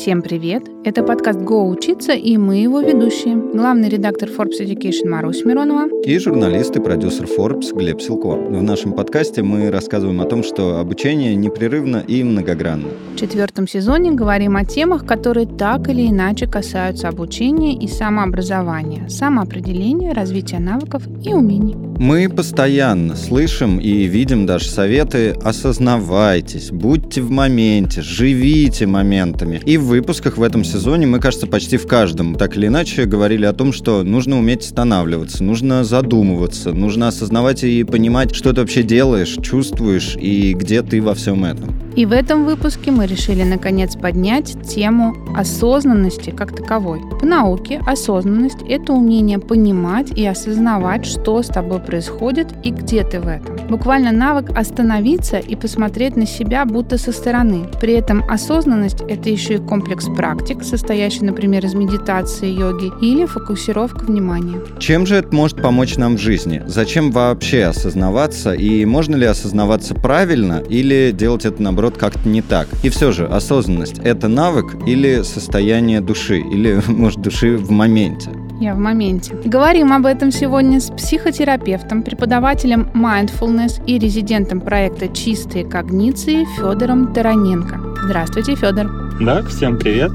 Всем привет! Это подкаст «Го учиться» и мы его ведущие. Главный редактор Forbes Education Марусь Миронова. И журналист и продюсер Forbes Глеб Силко. В нашем подкасте мы рассказываем о том, что обучение непрерывно и многогранно. В четвертом сезоне говорим о темах, которые так или иначе касаются обучения и самообразования, самоопределения, развития навыков и умений. Мы постоянно слышим и видим даже советы «осознавайтесь», «будьте в моменте», «живите моментами». И выпусках в этом сезоне мы, кажется, почти в каждом так или иначе говорили о том, что нужно уметь останавливаться, нужно задумываться, нужно осознавать и понимать, что ты вообще делаешь, чувствуешь и где ты во всем этом. И в этом выпуске мы решили наконец поднять тему осознанности как таковой. По науке осознанность – это умение понимать и осознавать, что с тобой происходит и где ты в этом. Буквально навык остановиться и посмотреть на себя будто со стороны. При этом осознанность – это еще и комплекс практик, состоящий, например, из медитации, йоги или фокусировка внимания. Чем же это может помочь нам в жизни? Зачем вообще осознаваться? И можно ли осознаваться правильно или делать это, наоборот, как-то не так? И все же, осознанность – это навык или состояние души? Или, может, души в моменте? Я в моменте. Говорим об этом сегодня с психотерапевтом, преподавателем mindfulness и резидентом проекта «Чистые когниции» Федором Тараненко. Здравствуйте, Федор. Да, всем привет.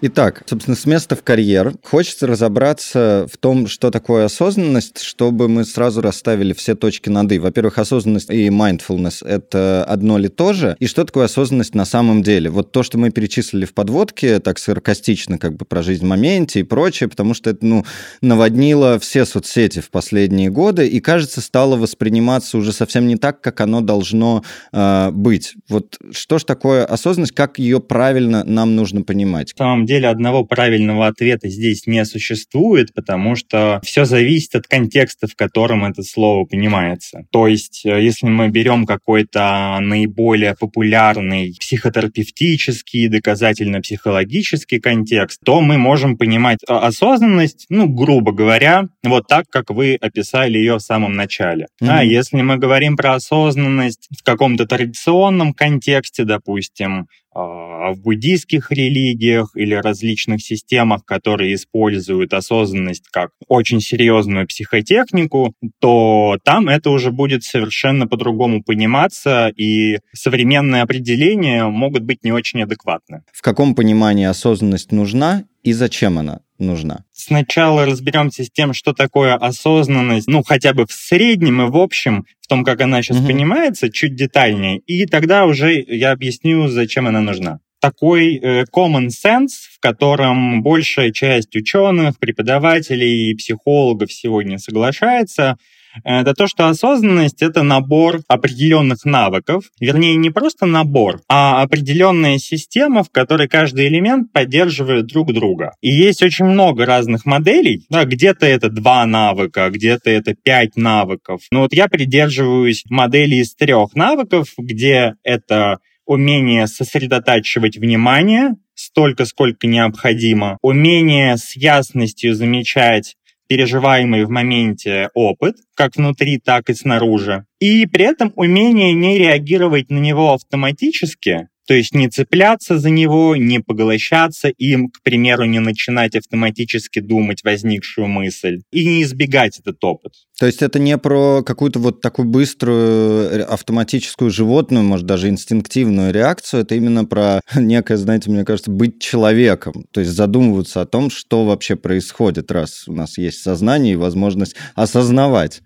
Итак, собственно, с места в карьер. Хочется разобраться в том, что такое осознанность, чтобы мы сразу расставили все точки над «и». Во-первых, осознанность и mindfulness — это одно ли то же? И что такое осознанность на самом деле? Вот то, что мы перечислили в подводке, так саркастично как бы про жизнь в моменте и прочее, потому что это, ну, наводнило все соцсети в последние годы и, кажется, стало восприниматься уже совсем не так, как оно должно э, быть. Вот что ж такое осознанность, как ее правильно нам нужно понимать? Деле одного правильного ответа здесь не существует, потому что все зависит от контекста, в котором это слово понимается. То есть, э, если мы берем какой-то наиболее популярный психотерапевтический, доказательно-психологический контекст, то мы можем понимать а, осознанность, ну, грубо говоря, вот так, как вы описали ее в самом начале. Mm-hmm. А если мы говорим про осознанность в каком-то традиционном контексте, допустим, в буддийских религиях или различных системах, которые используют осознанность как очень серьезную психотехнику, то там это уже будет совершенно по-другому пониматься, и современные определения могут быть не очень адекватны. В каком понимании осознанность нужна и зачем она нужна? Сначала разберемся с тем, что такое осознанность, ну, хотя бы в среднем и в общем, в том, как она сейчас угу. понимается, чуть детальнее, и тогда уже я объясню, зачем она нужна такой э, common sense, в котором большая часть ученых, преподавателей и психологов сегодня соглашается, это то, что осознанность — это набор определенных навыков, вернее, не просто набор, а определенная система, в которой каждый элемент поддерживает друг друга. И есть очень много разных моделей, да, где-то это два навыка, где-то это пять навыков. Но вот я придерживаюсь модели из трех навыков, где это умение сосредотачивать внимание, столько, сколько необходимо, умение с ясностью замечать переживаемый в моменте опыт, как внутри, так и снаружи, и при этом умение не реагировать на него автоматически, то есть не цепляться за него, не поглощаться им, к примеру, не начинать автоматически думать возникшую мысль и не избегать этот опыт. То есть это не про какую-то вот такую быструю автоматическую животную, может, даже инстинктивную реакцию, это именно про некое, знаете, мне кажется, быть человеком, то есть задумываться о том, что вообще происходит, раз у нас есть сознание и возможность осознавать.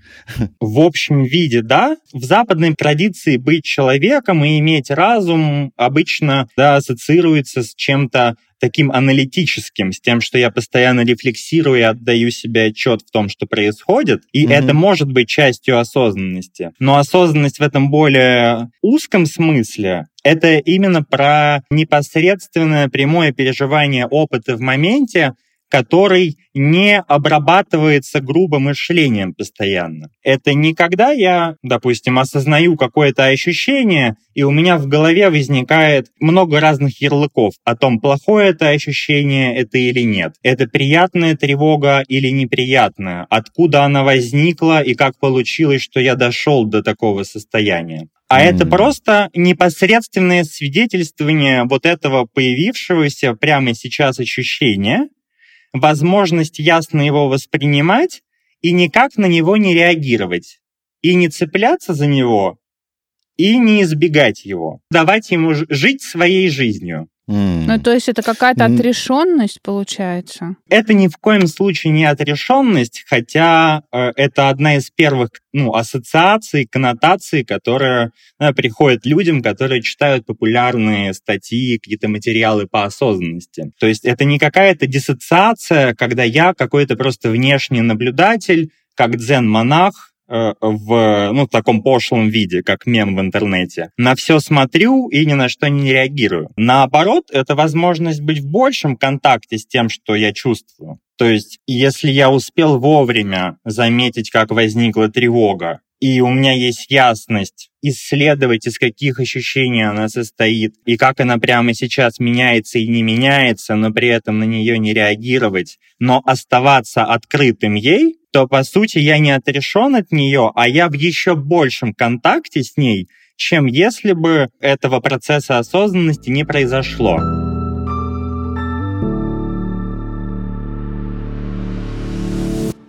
В общем виде, да. В западной традиции быть человеком и иметь разум обычно да, ассоциируется с чем-то таким аналитическим, с тем, что я постоянно рефлексирую и отдаю себе отчет в том, что происходит. И mm-hmm. это может быть частью осознанности. Но осознанность в этом более узком смысле это именно про непосредственное прямое переживание опыта в моменте, который не обрабатывается грубым мышлением постоянно. Это не когда я, допустим, осознаю какое-то ощущение, и у меня в голове возникает много разных ярлыков о том, плохое это ощущение это или нет. Это приятная тревога или неприятная. Откуда она возникла и как получилось, что я дошел до такого состояния. А mm. это просто непосредственное свидетельствование вот этого появившегося прямо сейчас ощущения, возможность ясно его воспринимать и никак на него не реагировать, и не цепляться за него, и не избегать его. Давать ему жить своей жизнью. Mm. Ну, то есть это какая-то отрешенность получается? Это ни в коем случае не отрешенность, хотя э, это одна из первых ну, ассоциаций, коннотаций, которые э, приходят людям, которые читают популярные статьи, какие-то материалы по осознанности. То есть это не какая-то диссоциация, когда я какой-то просто внешний наблюдатель, как дзен-монах, в ну, таком пошлом виде, как мем в интернете. На все смотрю и ни на что не реагирую. Наоборот, это возможность быть в большем контакте с тем, что я чувствую. То есть, если я успел вовремя заметить, как возникла тревога, и у меня есть ясность исследовать, из каких ощущений она состоит, и как она прямо сейчас меняется и не меняется, но при этом на нее не реагировать, но оставаться открытым ей, то, по сути, я не отрешен от нее, а я в еще большем контакте с ней, чем если бы этого процесса осознанности не произошло.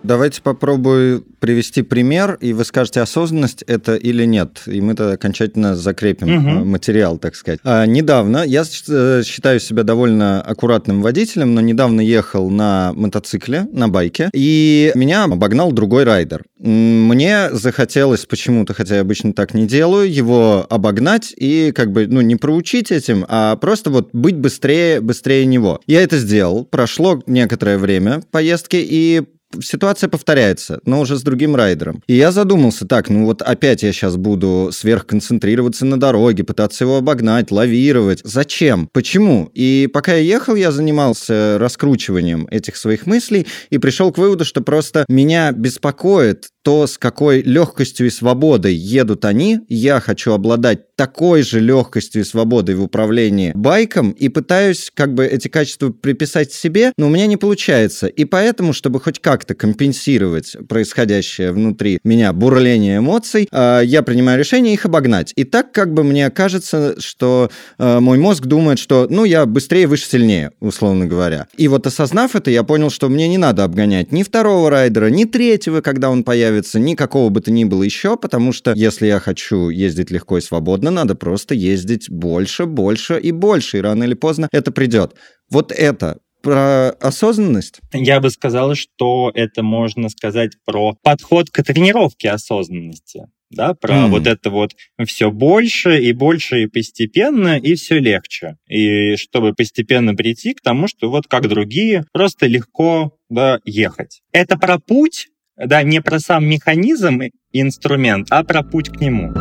Давайте попробую привести пример, и вы скажете, осознанность это или нет. И мы тогда окончательно закрепим угу. материал, так сказать. А, недавно, я э, считаю себя довольно аккуратным водителем, но недавно ехал на мотоцикле, на байке, и меня обогнал другой райдер. Мне захотелось почему-то, хотя я обычно так не делаю, его обогнать и как бы, ну, не проучить этим, а просто вот быть быстрее, быстрее него. Я это сделал, прошло некоторое время поездки, и ситуация повторяется, но уже с другим райдером. И я задумался, так, ну вот опять я сейчас буду сверхконцентрироваться на дороге, пытаться его обогнать, лавировать. Зачем? Почему? И пока я ехал, я занимался раскручиванием этих своих мыслей и пришел к выводу, что просто меня беспокоит то, с какой легкостью и свободой едут они. Я хочу обладать такой же легкостью и свободой в управлении байком и пытаюсь как бы эти качества приписать себе, но у меня не получается. И поэтому, чтобы хоть как-то компенсировать происходящее внутри меня бурление эмоций, а, я принимаю решение их обогнать. И так как бы мне кажется, что а, мой мозг думает, что ну я быстрее, выше, сильнее, условно говоря. И вот осознав это, я понял, что мне не надо обгонять ни второго райдера, ни третьего, когда он появится появится никакого бы то ни было еще, потому что если я хочу ездить легко и свободно, надо просто ездить больше, больше и больше, и рано или поздно это придет. Вот это про осознанность? Я бы сказал, что это можно сказать про подход к тренировке осознанности. Да, про mm. вот это вот все больше и больше и постепенно, и все легче. И чтобы постепенно прийти к тому, что вот как другие, просто легко да, ехать. Это про путь, да, не про сам механизм и инструмент, а про путь к нему.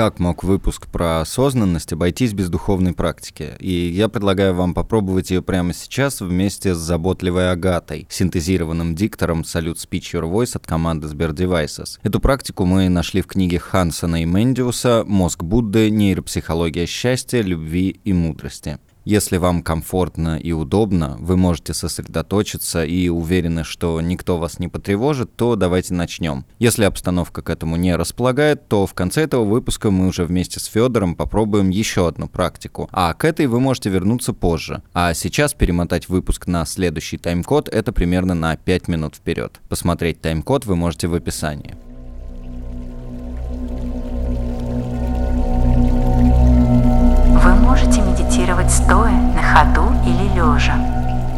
как мог выпуск про осознанность обойтись без духовной практики. И я предлагаю вам попробовать ее прямо сейчас вместе с заботливой Агатой, синтезированным диктором Salute Speech Your Voice от команды Sber Devices. Эту практику мы нашли в книге Хансона и Мендиуса «Мозг Будды. Нейропсихология счастья, любви и мудрости». Если вам комфортно и удобно, вы можете сосредоточиться и уверены, что никто вас не потревожит, то давайте начнем. Если обстановка к этому не располагает, то в конце этого выпуска мы уже вместе с Федором попробуем еще одну практику, а к этой вы можете вернуться позже. А сейчас перемотать выпуск на следующий тайм-код – это примерно на 5 минут вперед. Посмотреть тайм-код вы можете в описании. Медитировать стоя, на ходу или лежа.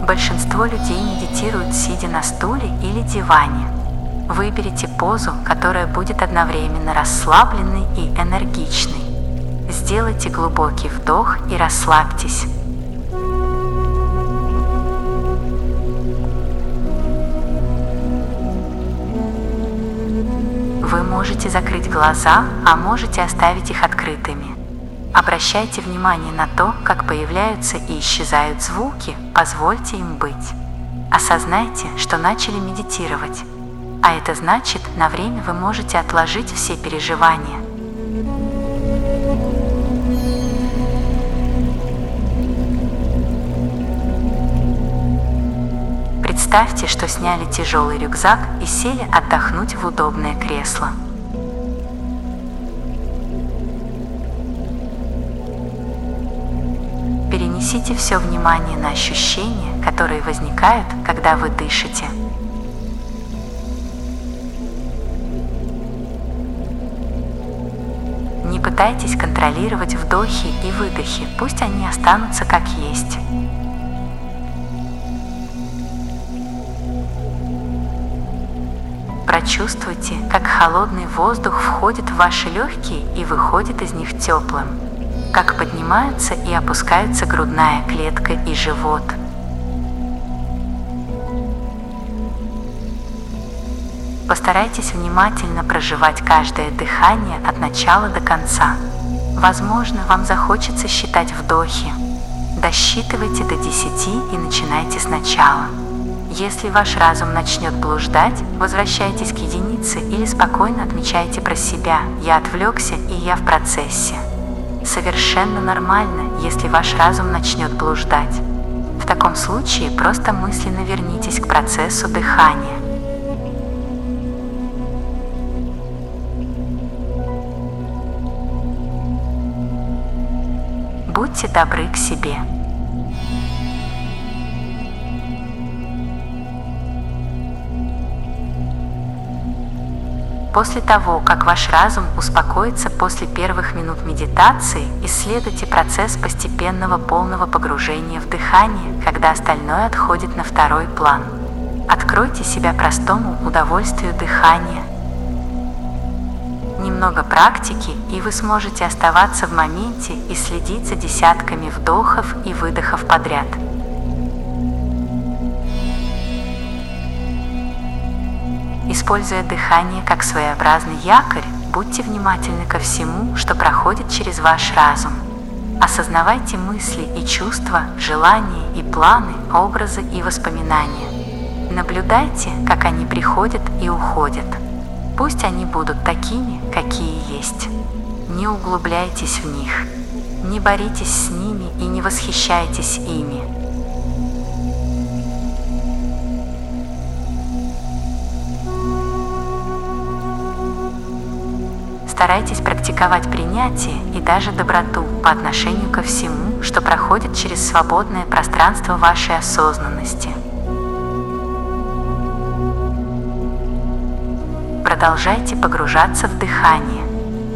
Большинство людей медитируют сидя на стуле или диване. Выберите позу, которая будет одновременно расслабленной и энергичной. Сделайте глубокий вдох и расслабьтесь. Вы можете закрыть глаза, а можете оставить их открытыми. Обращайте внимание на то, как появляются и исчезают звуки, позвольте им быть. Осознайте, что начали медитировать. А это значит, на время вы можете отложить все переживания. Представьте, что сняли тяжелый рюкзак и сели отдохнуть в удобное кресло. Перенесите все внимание на ощущения, которые возникают, когда вы дышите. Не пытайтесь контролировать вдохи и выдохи, пусть они останутся как есть. Прочувствуйте, как холодный воздух входит в ваши легкие и выходит из них теплым как поднимаются и опускаются грудная клетка и живот. Постарайтесь внимательно проживать каждое дыхание от начала до конца. Возможно, вам захочется считать вдохи. Досчитывайте до 10 и начинайте сначала. Если ваш разум начнет блуждать, возвращайтесь к единице или спокойно отмечайте про себя «я отвлекся и я в процессе». Совершенно нормально, если ваш разум начнет блуждать. В таком случае просто мысленно вернитесь к процессу дыхания. Будьте добры к себе. После того, как ваш разум успокоится после первых минут медитации, исследуйте процесс постепенного полного погружения в дыхание, когда остальное отходит на второй план. Откройте себя простому удовольствию дыхания. Немного практики, и вы сможете оставаться в моменте и следить за десятками вдохов и выдохов подряд – Используя дыхание как своеобразный якорь, будьте внимательны ко всему, что проходит через ваш разум. Осознавайте мысли и чувства, желания и планы, образы и воспоминания. Наблюдайте, как они приходят и уходят. Пусть они будут такими, какие есть. Не углубляйтесь в них. Не боритесь с ними и не восхищайтесь ими. Старайтесь практиковать принятие и даже доброту по отношению ко всему, что проходит через свободное пространство вашей осознанности. Продолжайте погружаться в дыхание.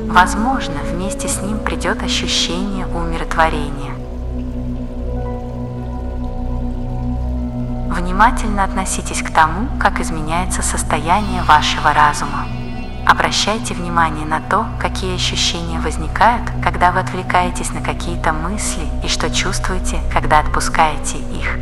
Возможно, вместе с ним придет ощущение умиротворения. Внимательно относитесь к тому, как изменяется состояние вашего разума. Обращайте внимание на то, какие ощущения возникают, когда вы отвлекаетесь на какие-то мысли и что чувствуете, когда отпускаете их.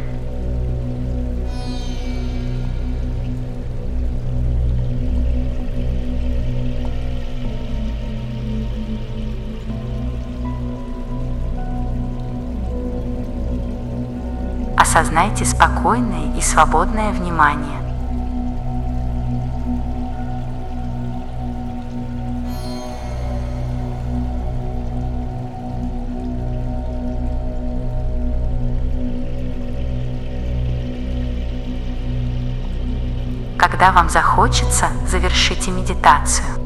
Осознайте спокойное и свободное внимание. Когда вам захочется, завершите медитацию.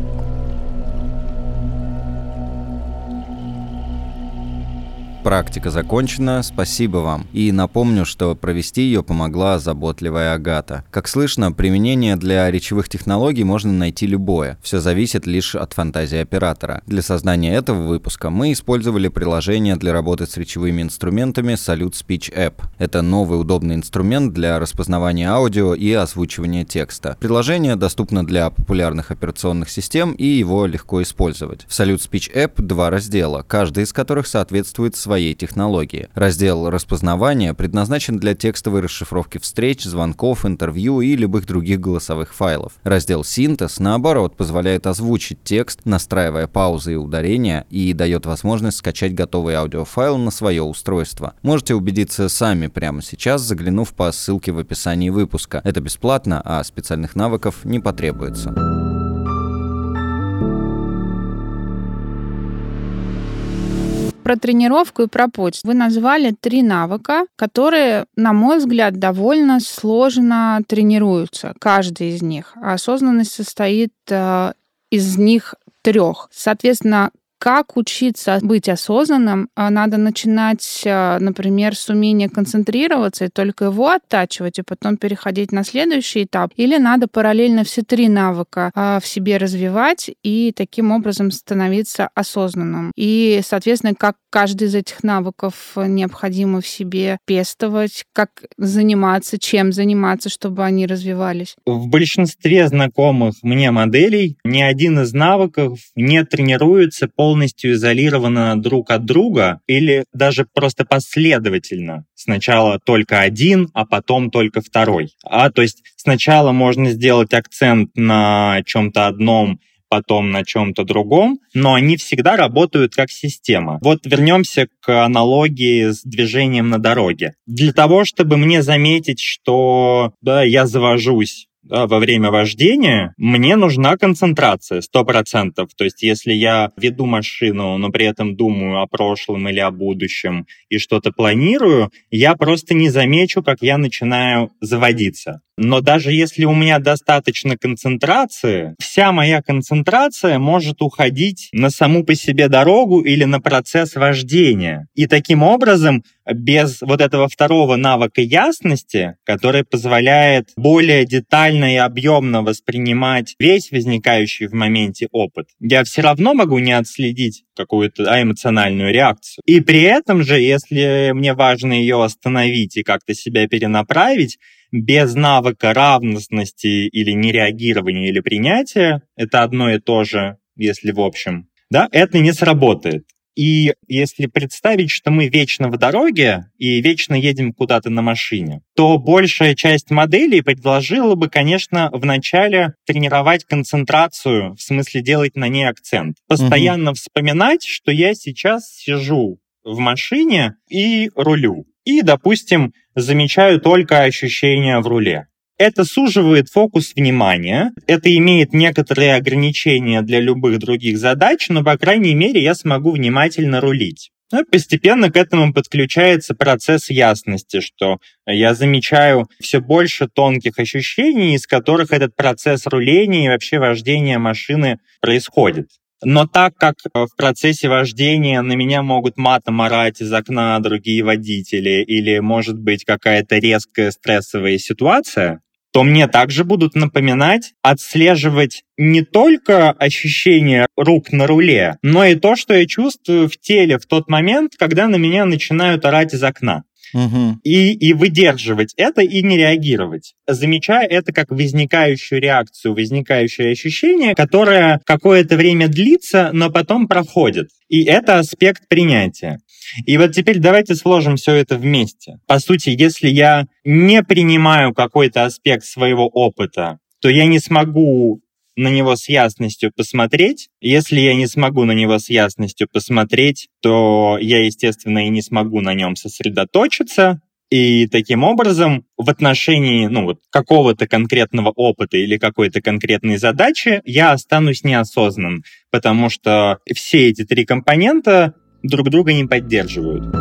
Практика закончена, спасибо вам. И напомню, что провести ее помогла заботливая Агата. Как слышно, применение для речевых технологий можно найти любое. Все зависит лишь от фантазии оператора. Для создания этого выпуска мы использовали приложение для работы с речевыми инструментами Salute Speech App. Это новый удобный инструмент для распознавания аудио и озвучивания текста. Приложение доступно для популярных операционных систем и его легко использовать. В Salute Speech App два раздела, каждый из которых соответствует своей своей технологии. Раздел распознавания предназначен для текстовой расшифровки встреч, звонков, интервью и любых других голосовых файлов. Раздел синтез, наоборот, позволяет озвучить текст, настраивая паузы и ударения, и дает возможность скачать готовый аудиофайл на свое устройство. Можете убедиться сами прямо сейчас, заглянув по ссылке в описании выпуска. Это бесплатно, а специальных навыков не потребуется. Про тренировку и про путь. Вы назвали три навыка, которые, на мой взгляд, довольно сложно тренируются, каждый из них. А осознанность состоит э, из них трех. Соответственно, как учиться быть осознанным? А, надо начинать, а, например, с умения концентрироваться и только его оттачивать, и потом переходить на следующий этап. Или надо параллельно все три навыка а, в себе развивать и таким образом становиться осознанным. И, соответственно, как каждый из этих навыков необходимо в себе пестовать, как заниматься, чем заниматься, чтобы они развивались? В большинстве знакомых мне моделей ни один из навыков не тренируется по полностью изолировано друг от друга или даже просто последовательно. Сначала только один, а потом только второй. А то есть сначала можно сделать акцент на чем-то одном потом на чем-то другом, но они всегда работают как система. Вот вернемся к аналогии с движением на дороге. Для того, чтобы мне заметить, что да, я завожусь во время вождения, мне нужна концентрация, сто процентов. То есть если я веду машину, но при этом думаю о прошлом или о будущем и что-то планирую, я просто не замечу, как я начинаю заводиться. Но даже если у меня достаточно концентрации, вся моя концентрация может уходить на саму по себе дорогу или на процесс вождения. И таким образом, без вот этого второго навыка ясности, который позволяет более детально и объемно воспринимать весь возникающий в моменте опыт, я все равно могу не отследить какую-то эмоциональную реакцию. И при этом же, если мне важно ее остановить и как-то себя перенаправить, без навыка равностности или нереагирования или принятия, это одно и то же, если в общем, да, это не сработает. И если представить, что мы вечно в дороге и вечно едем куда-то на машине, то большая часть моделей предложила бы, конечно, вначале тренировать концентрацию, в смысле делать на ней акцент. Постоянно угу. вспоминать, что я сейчас сижу в машине и рулю. И, допустим, замечаю только ощущения в руле. Это суживает фокус внимания, это имеет некоторые ограничения для любых других задач, но, по крайней мере, я смогу внимательно рулить. Ну, постепенно к этому подключается процесс ясности, что я замечаю все больше тонких ощущений, из которых этот процесс руления и вообще вождения машины происходит. Но так как э, в процессе вождения на меня могут матом орать из окна другие водители или может быть какая-то резкая стрессовая ситуация, то мне также будут напоминать отслеживать не только ощущение рук на руле, но и то, что я чувствую в теле в тот момент, когда на меня начинают орать из окна. Угу. И, и выдерживать это и не реагировать, замечая это как возникающую реакцию, возникающее ощущение, которое какое-то время длится, но потом проходит. И это аспект принятия. И вот теперь давайте сложим все это вместе. По сути, если я не принимаю какой-то аспект своего опыта, то я не смогу на него с ясностью посмотреть. Если я не смогу на него с ясностью посмотреть, то я, естественно, и не смогу на нем сосредоточиться. И таким образом в отношении ну, вот, какого-то конкретного опыта или какой-то конкретной задачи я останусь неосознанным, потому что все эти три компонента друг друга не поддерживают.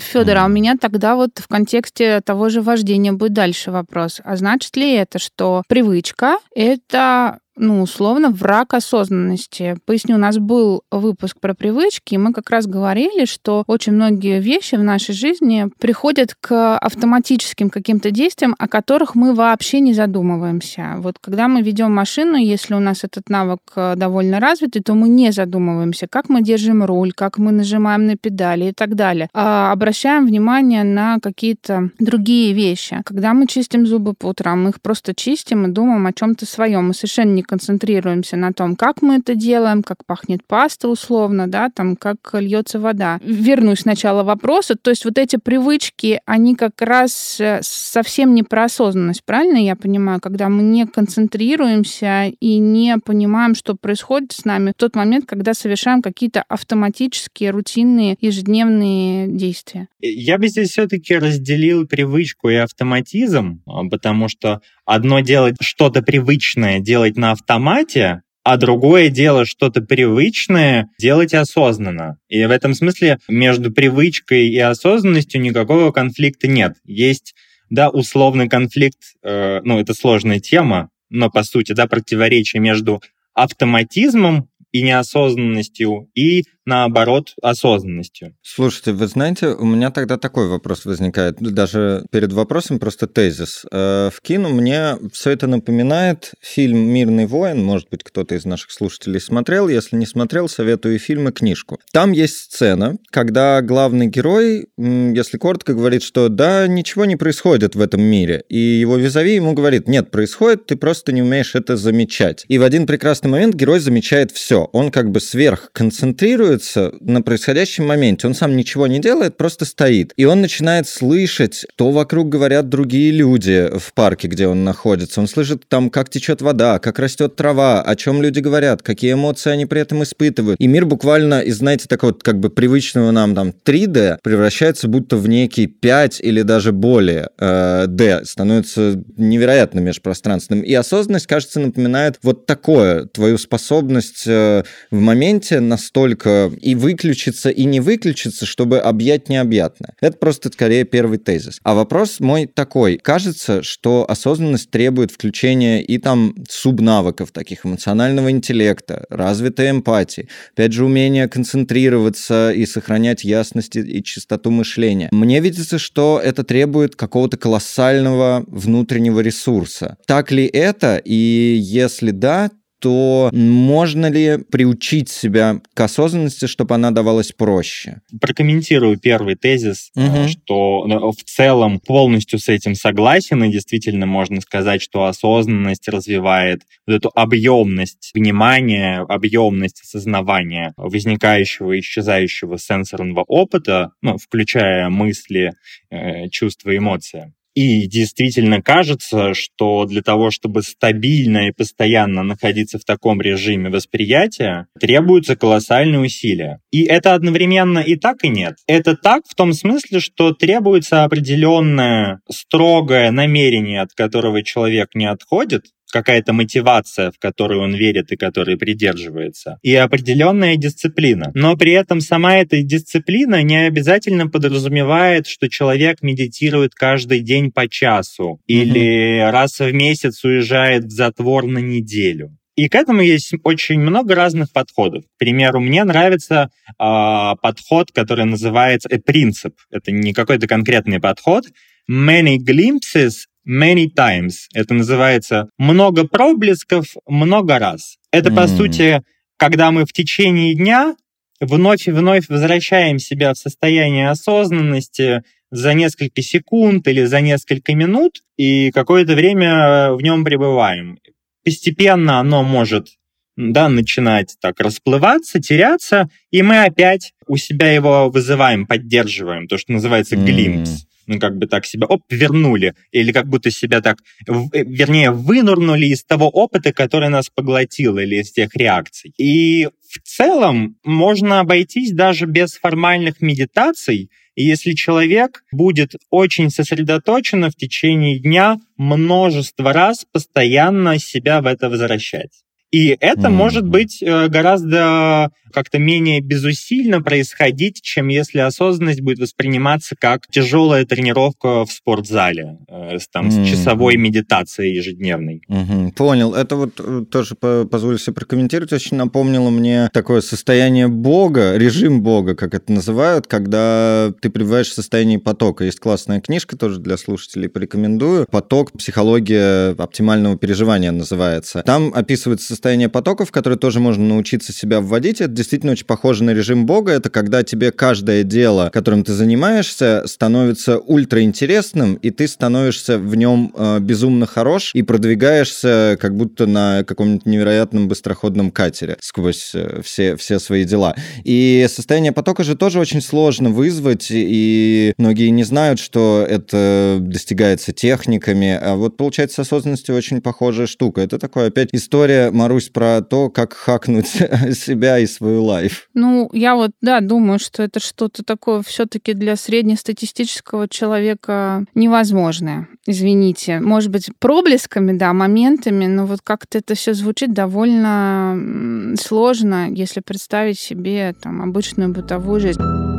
Федор, а у меня тогда вот в контексте того же вождения будет дальше вопрос. А значит ли это, что привычка — это ну, условно, враг осознанности. Поясню, у нас был выпуск про привычки, и мы как раз говорили, что очень многие вещи в нашей жизни приходят к автоматическим каким-то действиям, о которых мы вообще не задумываемся. Вот когда мы ведем машину, если у нас этот навык э, довольно развитый, то мы не задумываемся, как мы держим руль, как мы нажимаем на педали и так далее. А обращаем внимание на какие-то другие вещи. Когда мы чистим зубы по утрам, мы их просто чистим и думаем о чем-то своем. Мы совершенно не концентрируемся на том, как мы это делаем, как пахнет паста условно, да, там, как льется вода. Вернусь сначала вопроса. То есть вот эти привычки, они как раз э, совсем не про осознанность, правильно я понимаю? Когда мы не концентрируемся и не понимаем, что происходит с нами в тот момент, когда совершаем какие-то автоматические, рутинные, ежедневные действия. Я бы здесь все-таки разделил привычку и автоматизм, а, потому что одно делать что-то привычное, делать на автомате, а другое дело что-то привычное делать осознанно. И в этом смысле между привычкой и осознанностью никакого конфликта нет. Есть, да, условный конфликт, э, ну, это сложная тема, но по сути, да, противоречие между автоматизмом и неосознанностью, и наоборот, осознанностью. Слушайте, вы знаете, у меня тогда такой вопрос возникает, даже перед вопросом просто тезис. Э, в кино мне все это напоминает фильм «Мирный воин», может быть, кто-то из наших слушателей смотрел, если не смотрел, советую фильм и книжку. Там есть сцена, когда главный герой, если коротко, говорит, что да, ничего не происходит в этом мире, и его визави ему говорит, нет, происходит, ты просто не умеешь это замечать. И в один прекрасный момент герой замечает все, он как бы сверхконцентрирует концентрируется на происходящем моменте. Он сам ничего не делает, просто стоит. И он начинает слышать, то вокруг говорят другие люди в парке, где он находится. Он слышит там, как течет вода, как растет трава, о чем люди говорят, какие эмоции они при этом испытывают. И мир буквально из, знаете, такого как бы привычного нам там 3D превращается будто в некий 5 или даже более э, D, становится невероятно межпространственным. И осознанность, кажется, напоминает вот такое, твою способность э, в моменте настолько и выключиться, и не выключиться, чтобы объять необъятное. Это просто скорее первый тезис. А вопрос мой такой. Кажется, что осознанность требует включения и там субнавыков, таких эмоционального интеллекта, развитой эмпатии, опять же, умение концентрироваться и сохранять ясность и чистоту мышления. Мне видится, что это требует какого-то колоссального внутреннего ресурса. Так ли это? И если да, то можно ли приучить себя к осознанности, чтобы она давалась проще? Прокомментирую первый тезис, угу. что ну, в целом полностью с этим согласен, и действительно можно сказать, что осознанность развивает вот эту объемность внимания, объемность осознавания возникающего и исчезающего сенсорного опыта, ну, включая мысли, э, чувства, эмоции. И действительно кажется, что для того, чтобы стабильно и постоянно находиться в таком режиме восприятия, требуются колоссальные усилия. И это одновременно и так, и нет. Это так в том смысле, что требуется определенное строгое намерение, от которого человек не отходит, какая-то мотивация, в которую он верит и которой придерживается, и определенная дисциплина. Но при этом сама эта дисциплина не обязательно подразумевает, что человек медитирует каждый день по часу mm-hmm. или раз в месяц уезжает в затвор на неделю. И к этому есть очень много разных подходов. К примеру, мне нравится э, подход, который называется э, принцип. Это не какой-то конкретный подход. Many glimpses many times. Это называется много проблесков много раз. Это, mm. по сути, когда мы в течение дня вновь и вновь возвращаем себя в состояние осознанности за несколько секунд или за несколько минут и какое-то время в нем пребываем. Постепенно оно может да, начинать так расплываться, теряться, и мы опять у себя его вызываем, поддерживаем, то, что называется глимпс. Mm ну, как бы так себя, оп, вернули, или как будто себя так, э, вернее, вынурнули из того опыта, который нас поглотил, или из тех реакций. И в целом можно обойтись даже без формальных медитаций, если человек будет очень сосредоточенно в течение дня множество раз постоянно себя в это возвращать. И это mm-hmm. может быть э, гораздо как-то менее безусильно происходить, чем если осознанность будет восприниматься как тяжелая тренировка в спортзале, э, с, там, mm-hmm. с часовой медитацией ежедневной. Mm-hmm. Понял. Это вот э, тоже позволю себе прокомментировать. Очень напомнило мне такое состояние Бога, режим Бога, как это называют, когда ты пребываешь в состоянии потока. Есть классная книжка тоже для слушателей, порекомендую. «Поток. Психология оптимального переживания» называется. Там описывается состояние потока, в которое тоже можно научиться себя вводить. Это действительно очень похоже на режим Бога. Это когда тебе каждое дело, которым ты занимаешься, становится ультраинтересным, и ты становишься в нем э, безумно хорош и продвигаешься как будто на каком-нибудь невероятном быстроходном катере сквозь э, все, все свои дела. И состояние потока же тоже очень сложно вызвать, и многие не знают, что это достигается техниками, а вот получается с осознанностью очень похожая штука. Это такое опять история, Марусь, про то, как хакнуть себя и свою лайф. Ну, я вот, да, думаю, что это что-то такое все-таки для среднестатистического человека невозможное. Извините. Может быть, проблесками, да, моментами, но вот как-то это все звучит довольно сложно, если представить себе там обычную бытовую жизнь.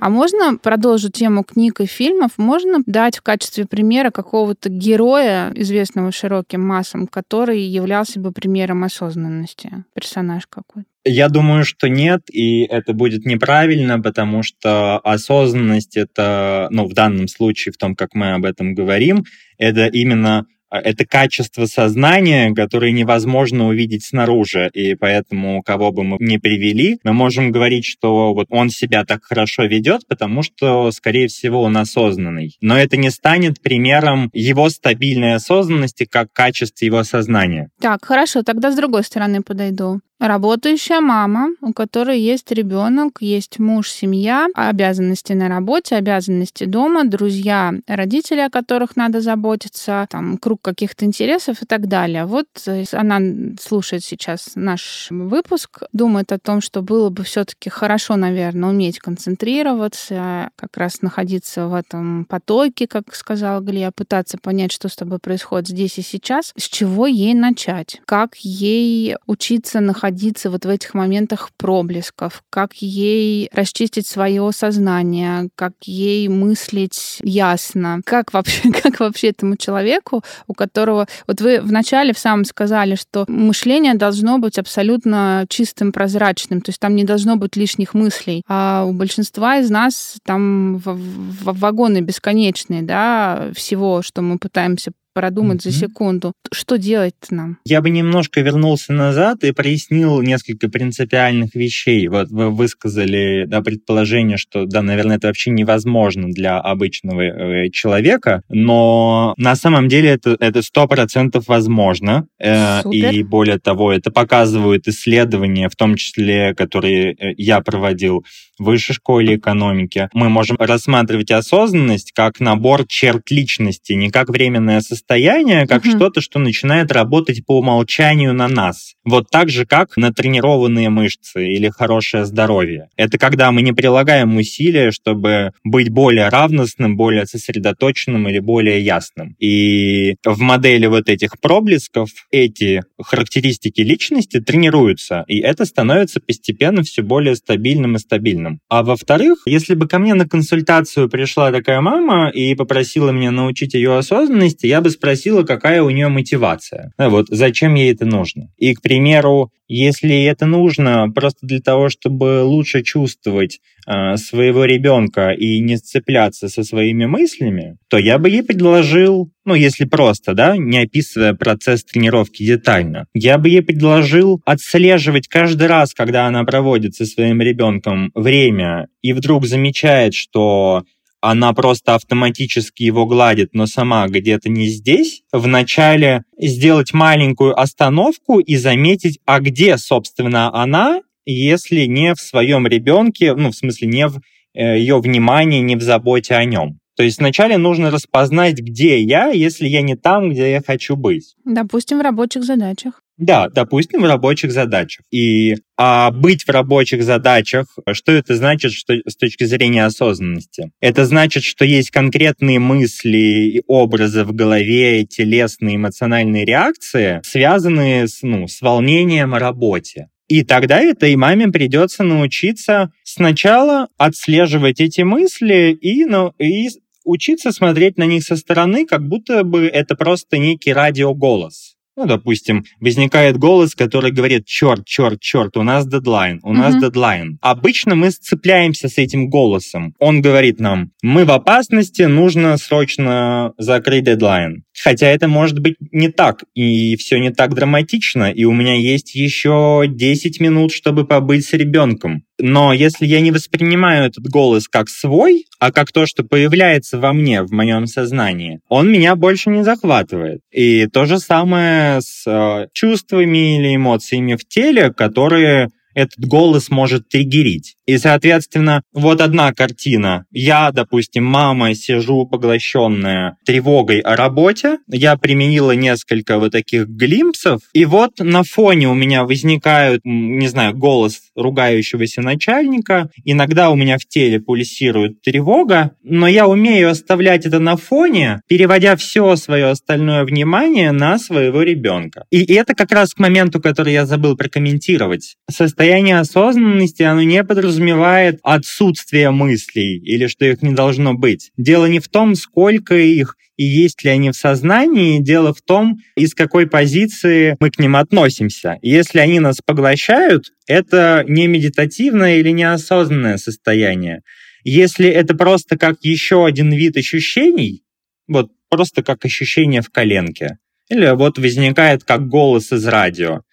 А можно продолжить тему книг и фильмов? Можно дать в качестве примера какого-то героя, известного широким массам, который являлся бы примером осознанности? Персонаж какой-то. Я думаю, что нет, и это будет неправильно, потому что осознанность это, ну, в данном случае, в том, как мы об этом говорим, это именно это качество сознания, которое невозможно увидеть снаружи, и поэтому кого бы мы ни привели, мы можем говорить, что вот он себя так хорошо ведет, потому что, скорее всего, он осознанный. Но это не станет примером его стабильной осознанности как качество его сознания. Так, хорошо, тогда с другой стороны подойду. Работающая мама, у которой есть ребенок, есть муж, семья, обязанности на работе, обязанности дома, друзья, родители, о которых надо заботиться, там круг каких-то интересов и так далее. Вот э, она слушает сейчас наш выпуск, думает о том, что было бы все-таки хорошо, наверное, уметь концентрироваться, как раз находиться в этом потоке, как сказал Глеб, пытаться понять, что с тобой происходит здесь и сейчас, с чего ей начать, как ей учиться находиться вот в этих моментах проблесков, как ей расчистить свое сознание, как ей мыслить ясно, как вообще, как вообще этому человеку, у которого... Вот вы вначале в самом сказали, что мышление должно быть абсолютно чистым, прозрачным, то есть там не должно быть лишних мыслей, а у большинства из нас там вагоны бесконечные, да, всего, что мы пытаемся продумать mm-hmm. за секунду. Что делать нам? Я бы немножко вернулся назад и прояснил несколько принципиальных вещей. Вот вы высказали да, предположение, что, да, наверное, это вообще невозможно для обычного э, человека, но на самом деле это сто процентов возможно. Э, и более того, это показывают исследования, в том числе, которые э, я проводил в высшей школе экономики. Мы можем рассматривать осознанность как набор черт личности, не как временное состояние состояние как угу. что-то, что начинает работать по умолчанию на нас. Вот так же, как натренированные мышцы или хорошее здоровье. Это когда мы не прилагаем усилия, чтобы быть более равностным, более сосредоточенным или более ясным. И в модели вот этих проблесков эти характеристики личности тренируются, и это становится постепенно все более стабильным и стабильным. А во-вторых, если бы ко мне на консультацию пришла такая мама и попросила меня научить ее осознанности, я бы спросила, какая у нее мотивация. Вот зачем ей это нужно. И, к примеру, если это нужно просто для того, чтобы лучше чувствовать э, своего ребенка и не сцепляться со своими мыслями, то я бы ей предложил, ну, если просто, да, не описывая процесс тренировки детально, я бы ей предложил отслеживать каждый раз, когда она проводит со своим ребенком время и вдруг замечает, что она просто автоматически его гладит, но сама где-то не здесь, вначале сделать маленькую остановку и заметить, а где, собственно, она, если не в своем ребенке, ну, в смысле, не в э, ее внимании, не в заботе о нем. То есть вначале нужно распознать, где я, если я не там, где я хочу быть. Допустим, в рабочих задачах. Да, допустим, в рабочих задачах. И а быть в рабочих задачах, что это значит что, с точки зрения осознанности? Это значит, что есть конкретные мысли и образы в голове, телесные эмоциональные реакции, связанные с, ну, с волнением о работе. И тогда этой маме придется научиться сначала отслеживать эти мысли и, ну, и учиться смотреть на них со стороны, как будто бы это просто некий радиоголос ну, допустим, возникает голос, который говорит, черт, черт, черт, у нас дедлайн, у нас дедлайн. Обычно мы сцепляемся с этим голосом. Он говорит нам, мы в опасности, нужно срочно закрыть дедлайн. Хотя это может быть не так, и все не так драматично, и у меня есть еще 10 минут, чтобы побыть с ребенком. Но если я не воспринимаю этот голос как свой, а как то, что появляется во мне, в моем сознании, он меня больше не захватывает. И то же самое с э, чувствами или эмоциями в теле, которые этот голос может триггерить. И, соответственно, вот одна картина. Я, допустим, мама, сижу поглощенная тревогой о работе. Я применила несколько вот таких глимпсов. И вот на фоне у меня возникают, не знаю, голос ругающегося начальника. Иногда у меня в теле пульсирует тревога, но я умею оставлять это на фоне, переводя все свое остальное внимание на своего ребенка. И это как раз к моменту, который я забыл прокомментировать. Состояние осознанности, оно не подразумевает отсутствие мыслей или что их не должно быть. Дело не в том, сколько их и есть ли они в сознании, дело в том, из какой позиции мы к ним относимся. Если они нас поглощают, это не медитативное или неосознанное состояние. Если это просто как еще один вид ощущений, вот просто как ощущение в коленке, или вот возникает как голос из радио,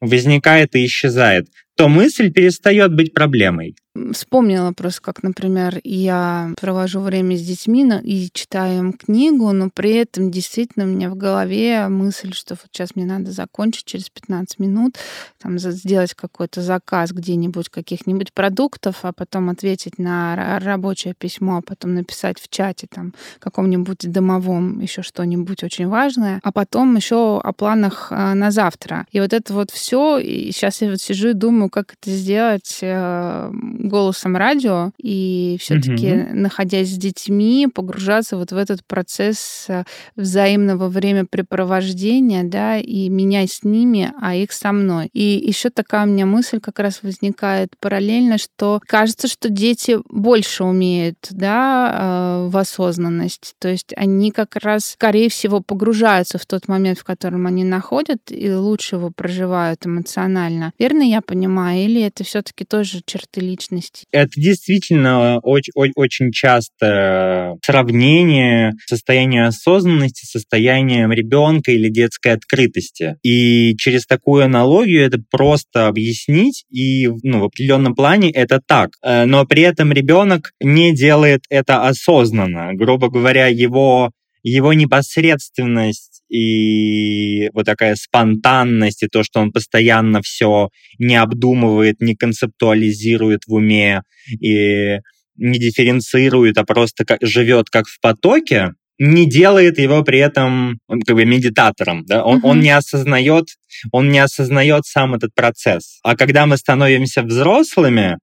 возникает и исчезает, то мысль перестает быть проблемой. Вспомнила просто, как, например, я провожу время с детьми и читаю им книгу, но при этом действительно у меня в голове мысль, что вот сейчас мне надо закончить через 15 минут, там, сделать какой-то заказ где-нибудь каких-нибудь продуктов, а потом ответить на рабочее письмо, а потом написать в чате там каком-нибудь домовом еще что-нибудь очень важное, а потом еще о планах а, на завтра. И вот это вот все, и сейчас я вот сижу и думаю, как это сделать э, голосом радио и все-таки, угу. находясь с детьми, погружаться вот в этот процесс э, взаимного времяпрепровождения, да, и меня с ними, а их со мной. И еще такая у меня мысль как раз возникает параллельно, что кажется, что дети больше умеют, да, э, в осознанность. То есть они как раз, скорее всего, погружаются в тот момент, в котором они находят, и лучше его проживают эмоционально. Верно я понимаю? Или это все-таки тоже черты личности? Это действительно очень, очень часто сравнение состояния осознанности с состоянием ребенка или детской открытости. И через такую аналогию это просто объяснить, и ну, в определенном плане это так. Э, но при этом ребенок не делает это осознанно. Грубо говоря, его его непосредственность и вот такая спонтанность, и то, что он постоянно все не обдумывает, не концептуализирует в уме и не дифференцирует, а просто как, живет как в потоке, не делает его при этом как бы медитатором, да? он, uh-huh. он не осознает, он не осознает сам этот процесс. А когда мы становимся взрослыми,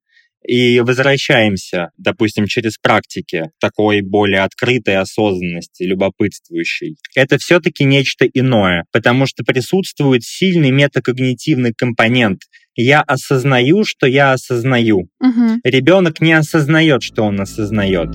и возвращаемся, допустим, через практики такой более открытой осознанности, любопытствующей. Это все-таки нечто иное, потому что присутствует сильный метакогнитивный компонент. Я осознаю, что я осознаю. Угу. Ребенок не осознает, что он осознает.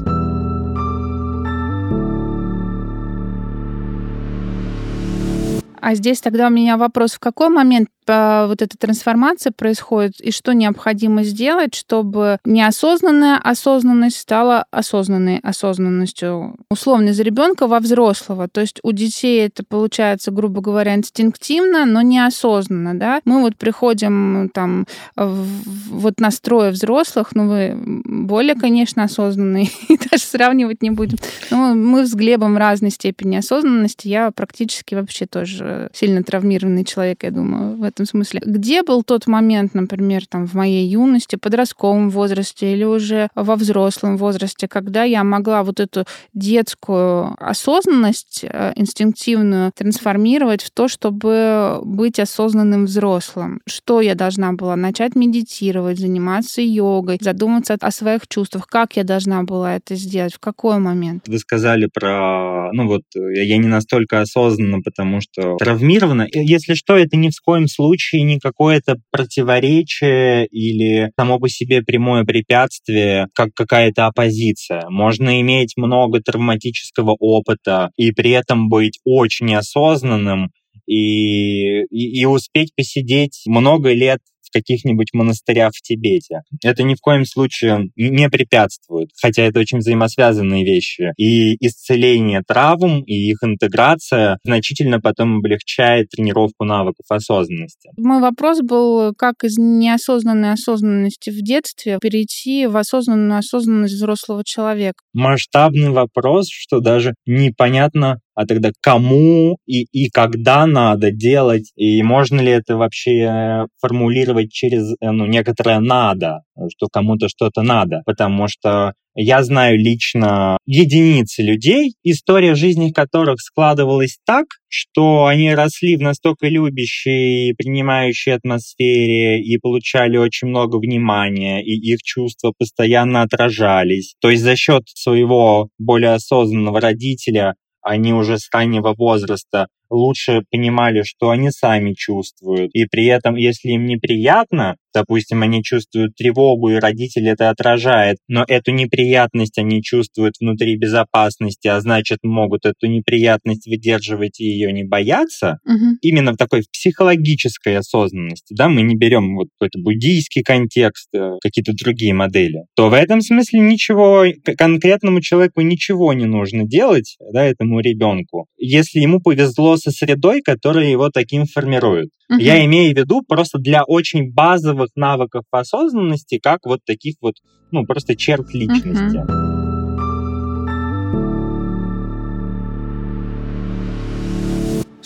А здесь тогда у меня вопрос, в какой момент вот эта трансформация происходит и что необходимо сделать, чтобы неосознанная осознанность стала осознанной осознанностью. Условно, из ребенка во взрослого. То есть у детей это получается, грубо говоря, инстинктивно, но неосознанно. Да? Мы вот приходим там вот настроя взрослых, ну вы более, конечно, осознанные, и даже сравнивать не будем. Но мы с Глебом разной степени осознанности. Я практически вообще тоже сильно травмированный человек, я думаю, в этом этом смысле. Где был тот момент, например, там в моей юности, подростковом возрасте или уже во взрослом возрасте, когда я могла вот эту детскую осознанность э, инстинктивную трансформировать в то, чтобы быть осознанным взрослым? Что я должна была? Начать медитировать, заниматься йогой, задуматься о своих чувствах. Как я должна была это сделать? В какой момент? Вы сказали про... Ну вот, я не настолько осознанно, потому что травмирована. Если что, это ни в коем случае случае не какое-то противоречие или само по себе прямое препятствие, как какая-то оппозиция. Можно иметь много травматического опыта и при этом быть очень осознанным и, и, и успеть посидеть много лет в каких-нибудь монастырях в Тибете. Это ни в коем случае не препятствует, хотя это очень взаимосвязанные вещи. И исцеление травм, и их интеграция значительно потом облегчает тренировку навыков осознанности. Мой вопрос был, как из неосознанной осознанности в детстве перейти в осознанную осознанность взрослого человека? Масштабный вопрос, что даже непонятно, а тогда кому и, и когда надо делать, и можно ли это вообще формулировать через э, ну, некоторое «надо», что кому-то что-то надо, потому что я знаю лично единицы людей, история жизни которых складывалась так, что они росли в настолько любящей, принимающей атмосфере и получали очень много внимания, и их чувства постоянно отражались. То есть за счет своего более осознанного родителя они уже с раннего возраста лучше понимали, что они сами чувствуют. И при этом, если им неприятно, допустим, они чувствуют тревогу, и родители это отражает, но эту неприятность они чувствуют внутри безопасности, а значит, могут эту неприятность выдерживать и ее не бояться, угу. именно в такой психологической осознанности, да, мы не берем вот какой-то буддийский контекст, э, какие-то другие модели, то в этом смысле ничего, конкретному человеку ничего не нужно делать, да, этому ребенку. Если ему повезло со средой, которая его таким формирует. Угу. Я имею в виду просто для очень базовых навыков осознанности, как вот таких вот, ну, просто черт личности. Угу.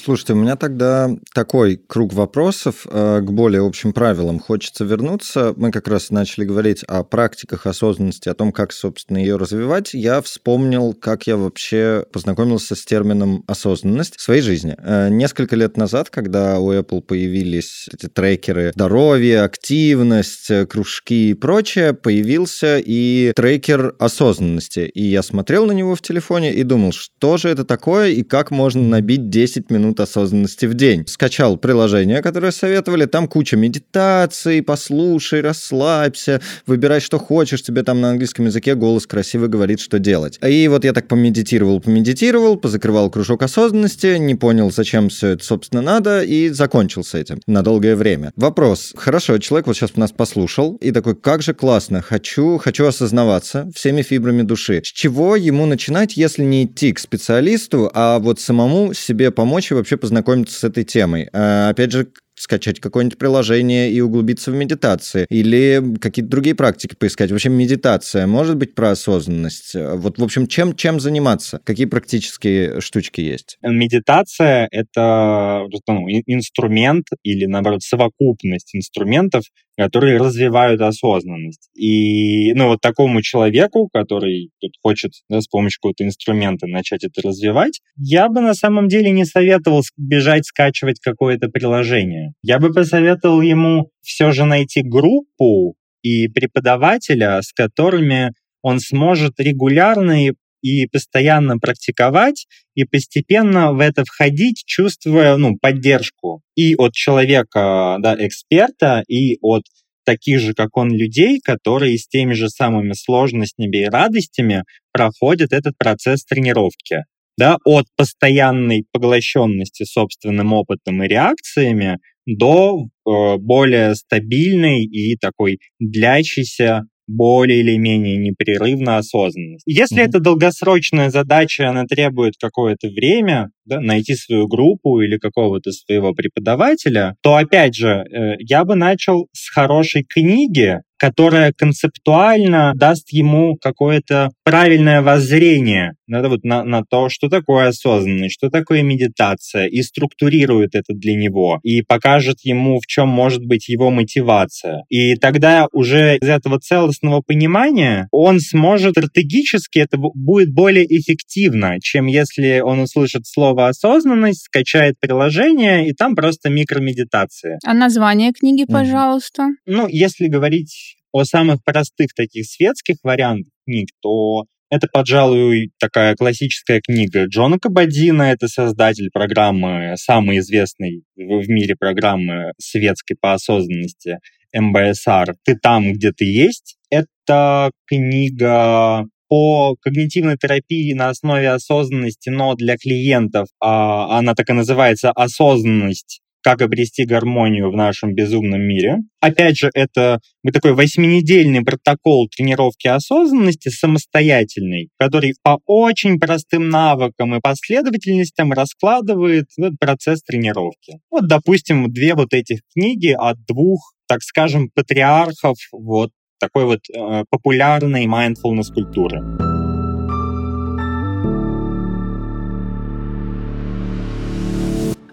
Слушайте, у меня тогда такой круг вопросов э, к более общим правилам. Хочется вернуться. Мы как раз начали говорить о практиках осознанности, о том, как, собственно, ее развивать. Я вспомнил, как я вообще познакомился с термином осознанность в своей жизни. Э, несколько лет назад, когда у Apple появились эти трекеры здоровья, активность, э, кружки и прочее, появился и трекер осознанности. И я смотрел на него в телефоне и думал, что же это такое и как можно набить 10 минут минут осознанности в день. Скачал приложение, которое советовали, там куча медитаций, послушай, расслабься, выбирай, что хочешь, тебе там на английском языке голос красиво говорит, что делать. И вот я так помедитировал, помедитировал, позакрывал кружок осознанности, не понял, зачем все это, собственно, надо, и закончил с этим на долгое время. Вопрос. Хорошо, человек вот сейчас нас послушал, и такой, как же классно, хочу, хочу осознаваться всеми фибрами души. С чего ему начинать, если не идти к специалисту, а вот самому себе помочь и вообще познакомиться с этой темой. А, опять же, скачать какое-нибудь приложение и углубиться в медитации. Или какие-то другие практики поискать. В общем, медитация может быть про осознанность. Вот, в общем, чем, чем заниматься? Какие практические штучки есть? Медитация — это ну, инструмент или, наоборот, совокупность инструментов, которые развивают осознанность. И, ну, вот такому человеку, который тут хочет да, с помощью какого-то инструмента начать это развивать, я бы на самом деле не советовал бежать скачивать какое-то приложение. Я бы посоветовал ему все же найти группу и преподавателя, с которыми он сможет регулярно и и постоянно практиковать, и постепенно в это входить, чувствуя ну, поддержку и от человека, да, эксперта, и от таких же, как он, людей, которые с теми же самыми сложностями и радостями проходят этот процесс тренировки. Да, от постоянной поглощенности собственным опытом и реакциями до э, более стабильной и такой длящейся более или менее непрерывно осознанность. Если mm-hmm. это долгосрочная задача, она требует какое-то время, да, найти свою группу или какого-то своего преподавателя, то опять же, э, я бы начал с хорошей книги, которая концептуально даст ему какое-то правильное воззрение да, вот на, на то, что такое осознанность, что такое медитация, и структурирует это для него, и покажет ему, в чем может быть его мотивация. И тогда уже из этого целостного понимания он сможет стратегически, это будет более эффективно, чем если он услышит слово осознанность, скачает приложение, и там просто микромедитация. А название книги, пожалуйста? Ну, если говорить о самых простых таких светских вариантах книг, то это, пожалуй, такая классическая книга Джона Кабадина. Это создатель программы, самой известной в мире программы светской по осознанности МБСР «Ты там, где ты есть». Это книга по когнитивной терапии на основе осознанности, но для клиентов а, она так и называется осознанность как обрести гармонию в нашем безумном мире. Опять же, это такой восьминедельный протокол тренировки осознанности самостоятельный, который по очень простым навыкам и последовательностям раскладывает процесс тренировки. Вот, допустим, две вот этих книги от двух, так скажем, патриархов вот такой вот э, популярной mindfulness культуры.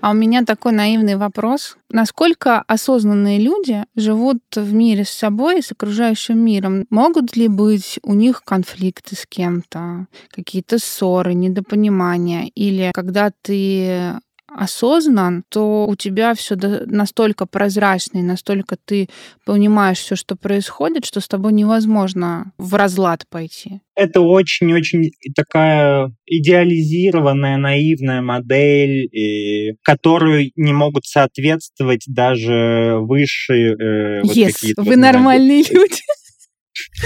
А у меня такой наивный вопрос. Насколько осознанные люди живут в мире с собой и с окружающим миром? Могут ли быть у них конфликты с кем-то, какие-то ссоры, недопонимания? Или когда ты осознан, то у тебя все настолько прозрачно и настолько ты понимаешь все, что происходит, что с тобой невозможно в разлад пойти. Это очень-очень такая идеализированная, наивная модель, которую не могут соответствовать даже высшие... Э, вот yes, вы нормальные люди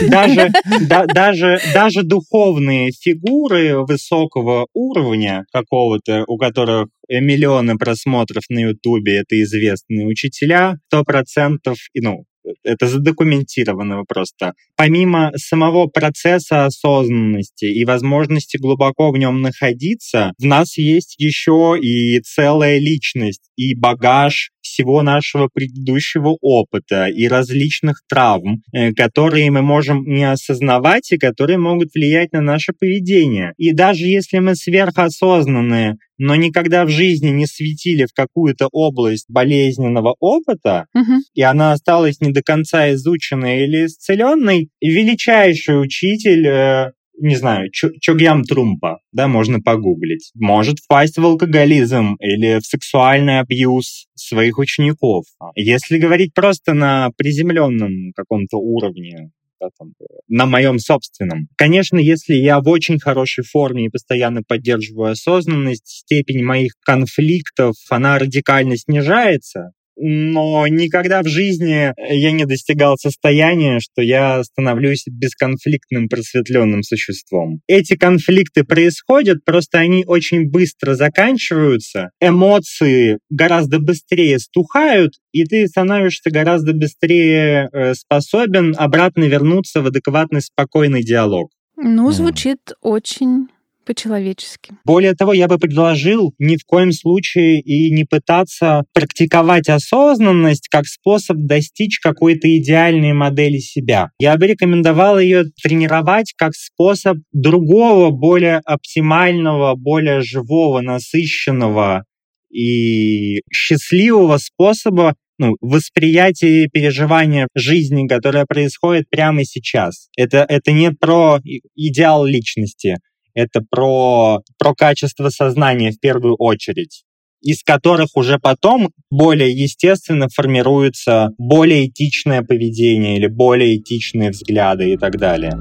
даже, да, даже, даже духовные фигуры высокого уровня какого-то, у которых миллионы просмотров на Ютубе, это известные учителя, сто процентов, ну, это задокументировано просто. Помимо самого процесса осознанности и возможности глубоко в нем находиться, в нас есть еще и целая личность, и багаж всего нашего предыдущего опыта и различных травм, э, которые мы можем не осознавать и которые могут влиять на наше поведение. И даже если мы сверхосознанные, но никогда в жизни не светили в какую-то область болезненного опыта, угу. и она осталась не до конца изученной или исцеленной, величайший учитель э, не знаю, Чогьям Трумпа, да, можно погуглить. Может впасть в алкоголизм или в сексуальный абьюз своих учеников. Если говорить просто на приземленном каком-то уровне, да, там, на моем собственном. Конечно, если я в очень хорошей форме и постоянно поддерживаю осознанность, степень моих конфликтов, она радикально снижается, но никогда в жизни я не достигал состояния, что я становлюсь бесконфликтным просветленным существом. Эти конфликты происходят, просто они очень быстро заканчиваются, эмоции гораздо быстрее стухают, и ты становишься гораздо быстрее э, способен обратно вернуться в адекватный, спокойный диалог. Ну, звучит mm. очень по-человечески. Более того, я бы предложил ни в коем случае и не пытаться практиковать осознанность как способ достичь какой-то идеальной модели себя. Я бы рекомендовал ее тренировать как способ другого, более оптимального, более живого, насыщенного и счастливого способа ну, восприятие и переживание жизни, которое происходит прямо сейчас. Это, это не про идеал личности это про, про качество сознания в первую очередь из которых уже потом более естественно формируется более этичное поведение или более этичные взгляды и так далее.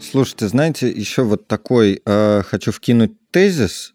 Слушайте, знаете, еще вот такой э, хочу вкинуть тезис,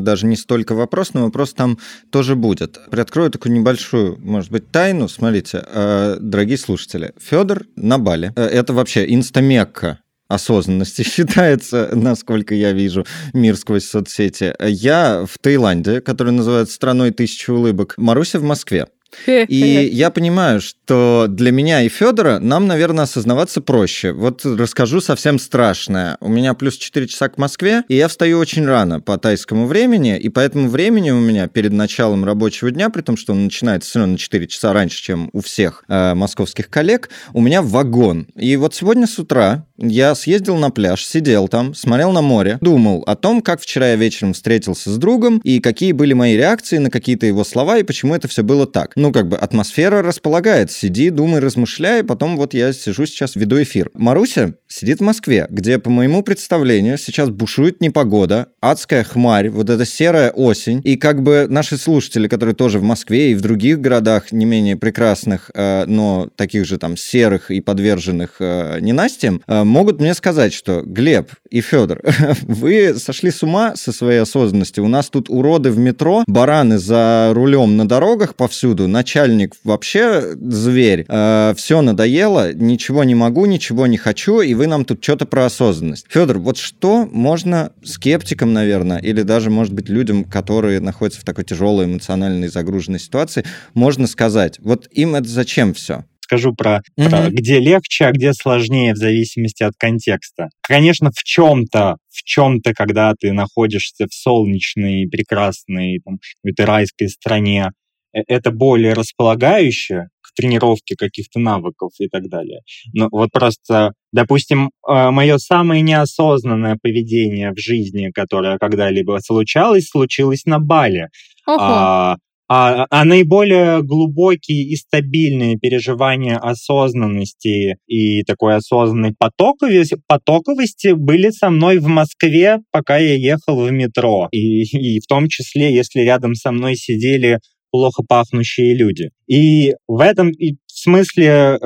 даже не столько вопрос, но вопрос там тоже будет. Приоткрою такую небольшую, может быть, тайну. Смотрите, э, дорогие слушатели, Федор на Бали. Э, это вообще инстамекка осознанности считается, насколько я вижу мир сквозь соцсети. Я в Таиланде, который называется страной тысячи улыбок. Маруся в Москве. И я понимаю, что для меня и Федора нам, наверное, осознаваться проще. Вот расскажу совсем страшное. У меня плюс 4 часа к Москве, и я встаю очень рано по тайскому времени, и по этому времени у меня перед началом рабочего дня, при том, что он начинается все равно на 4 часа раньше, чем у всех э, московских коллег, у меня вагон. И вот сегодня с утра я съездил на пляж, сидел там, смотрел на море, думал о том, как вчера я вечером встретился с другом, и какие были мои реакции на какие-то его слова, и почему это все было так. Ну, как бы атмосфера располагает. Сиди, думай, размышляй, потом вот я сижу сейчас, веду эфир. Маруся сидит в Москве, где, по моему представлению, сейчас бушует непогода, адская хмарь, вот эта серая осень, и как бы наши слушатели, которые тоже в Москве и в других городах не менее прекрасных, э, но таких же там серых и подверженных э, ненастьям, э, могут мне сказать, что Глеб и Федор, вы сошли с ума со своей осознанностью. У нас тут уроды в метро, бараны за рулем на дорогах повсюду, виду начальник вообще зверь, э, все надоело, ничего не могу, ничего не хочу, и вы нам тут что-то про осознанность. Федор, вот что можно скептикам, наверное, или даже, может быть, людям, которые находятся в такой тяжелой эмоциональной загруженной ситуации, можно сказать? Вот им это зачем все? скажу про, mm-hmm. про где легче, а где сложнее в зависимости от контекста. Конечно, в чем-то, в чем-то, когда ты находишься в солнечной, прекрасной, там, какой-то райской стране, это более располагающее к тренировке каких-то навыков и так далее. Но вот просто, допустим, э, мое самое неосознанное поведение в жизни, которое когда-либо случалось, случилось на Бали. А, а, а наиболее глубокие и стабильные переживания осознанности и такой осознанной потоковости, потоковости были со мной в Москве, пока я ехал в метро. И, и в том числе, если рядом со мной сидели плохо пахнущие люди. И в этом смысле э,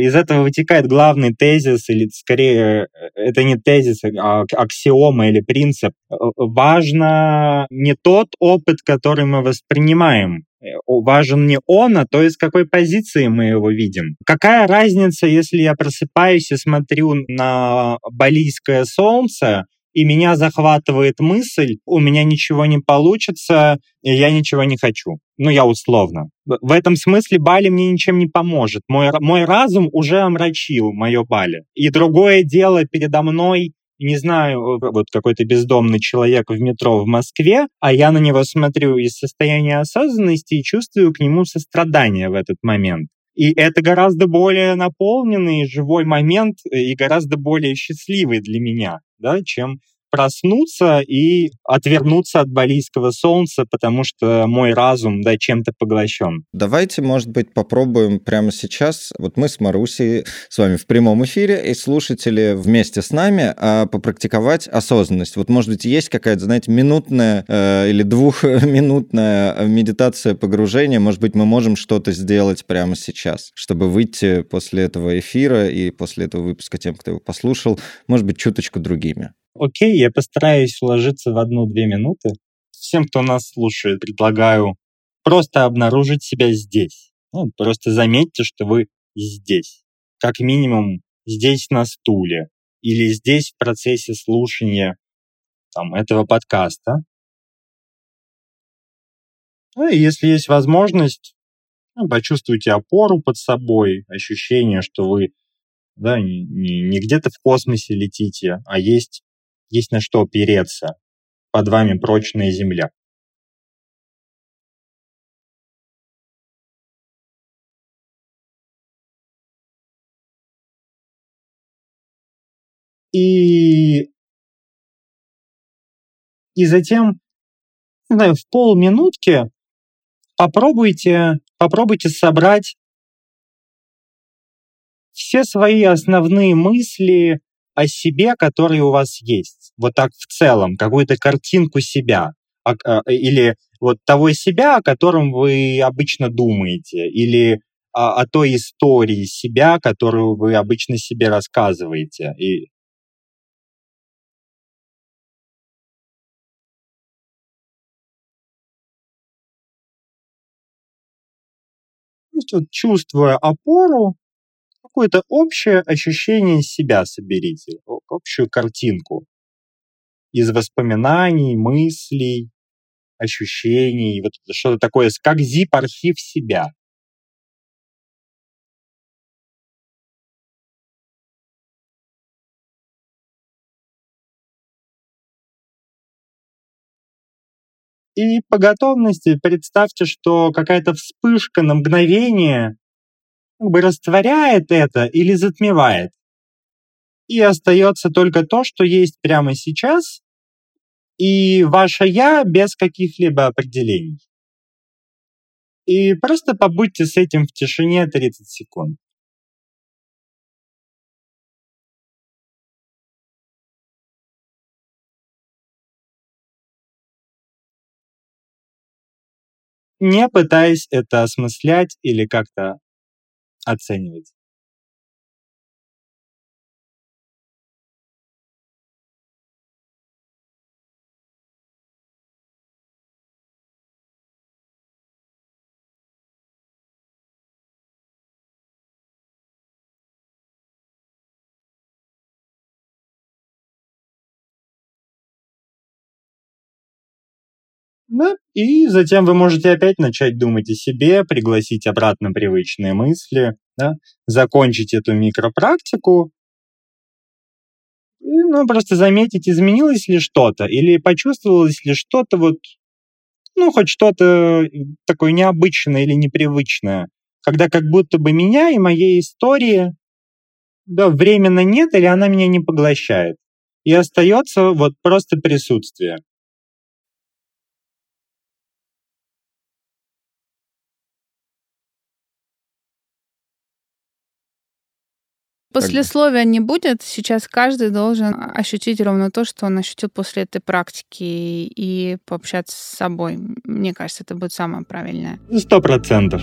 из этого вытекает главный тезис, или скорее это не тезис, а аксиома или принцип. Важно не тот опыт, который мы воспринимаем, важен не он, а то, из какой позиции мы его видим. Какая разница, если я просыпаюсь и смотрю на балийское солнце, и меня захватывает мысль, у меня ничего не получится, и я ничего не хочу. Ну, я условно. В этом смысле Бали мне ничем не поможет. Мой, мой разум уже омрачил мое Бали. И другое дело передо мной не знаю, вот какой-то бездомный человек в метро в Москве, а я на него смотрю из состояния осознанности и чувствую к нему сострадание в этот момент. И это гораздо более наполненный живой момент и гораздо более счастливый для меня, да, чем проснуться и отвернуться от балийского солнца, потому что мой разум, да, чем-то поглощен. Давайте, может быть, попробуем прямо сейчас. Вот мы с Марусей с вами в прямом эфире, и слушатели вместе с нами а, попрактиковать осознанность. Вот, может быть, есть какая-то, знаете, минутная э, или двухминутная медитация погружения. Может быть, мы можем что-то сделать прямо сейчас, чтобы выйти после этого эфира и после этого выпуска тем, кто его послушал, может быть, чуточку другими. Окей, я постараюсь уложиться в одну-две минуты. Всем, кто нас слушает, предлагаю просто обнаружить себя здесь. Ну, просто заметьте, что вы здесь. Как минимум здесь на стуле или здесь в процессе слушания там, этого подкаста. Ну, и если есть возможность, ну, почувствуйте опору под собой, ощущение, что вы да, не, не, где-то в космосе летите, а есть есть на что опереться. Под вами прочная земля. И, и затем, не знаю, в полминутки попробуйте, попробуйте собрать все свои основные мысли о себе, которые у вас есть. Вот так в целом, какую-то картинку себя. А, а, или вот того себя, о котором вы обычно думаете, или о, о той истории себя, которую вы обычно себе рассказываете. И чувствуя опору, какое-то общее ощущение себя соберите, общую картинку из воспоминаний, мыслей, ощущений, вот что-то такое, как zip-архив себя. И по готовности представьте, что какая-то вспышка на мгновение как бы растворяет это или затмевает. И остается только то, что есть прямо сейчас, и ваше «я» без каких-либо определений. И просто побудьте с этим в тишине 30 секунд. не пытаясь это осмыслять или как-то оценивать. Да, и затем вы можете опять начать думать о себе, пригласить обратно привычные мысли, да, закончить эту микропрактику, ну, просто заметить, изменилось ли что-то, или почувствовалось ли что-то вот, ну, хоть что-то такое необычное или непривычное, когда как будто бы меня и моей истории да, временно нет, или она меня не поглощает. И остается вот просто присутствие. Послесловия не будет. Сейчас каждый должен ощутить ровно то, что он ощутил после этой практики и пообщаться с собой. Мне кажется, это будет самое правильное. Сто процентов.